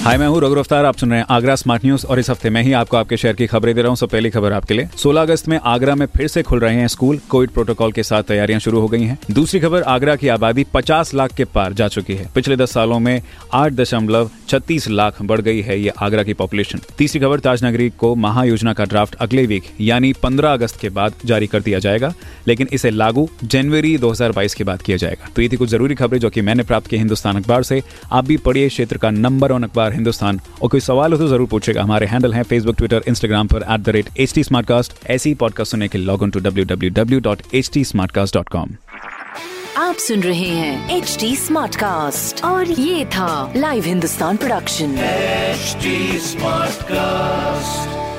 हाय, मैं हूँ रघु अफ्तार आप सुन रहे हैं आगरा स्मार्ट न्यूज़ और इस हफ़्ते मैं ही आपको आपके शहर की खबरें दे रहा हूँ। सब पहली खबर आपके लिए। 16 अगस्त में आगरा में फिर से खुल रहे हैं स्कूल। कोविड प्रोटोकॉल के साथ तैयारियाँ शुरू हो गई हैं। दूसरी खबर, आगरा की आबादी 50 लाख के पार जा चुकी है। पिछले 10 सालों में आठ दशमलव छत्तीस लाख बढ़ गई है ये आगरा की पॉपुलेशन तीसरी खबर, ताजनगरी को महायोजना का ड्राफ्ट अगले वीक यानी पंद्रह अगस्त के बाद जारी कर दिया जाएगा, लेकिन इसे लागू जनवरी दो हज़ार बाईस के बाद किया जाएगा। तो ये थी कुछ ज़रूरी खबरें जो की मैंने प्राप्त की हिंदुस्तान अखबार से। आप भी पढ़िए क्षेत्र का नंबर वन अखबार हिंदुस्तान। और कोई सवाल हो तो ज़रूर पूछेगा। हमारे हैंडल है फेसबुक ट्विटर इंस्टाग्राम पर at the rate H T smart cast ऐसी पॉडकास्ट सुनने के log in to W W W dot H T smart cast dot com आप सुन रहे हैं एच टी स्मार्ट कास्ट और ये था live Hindustan production smart Smartcast.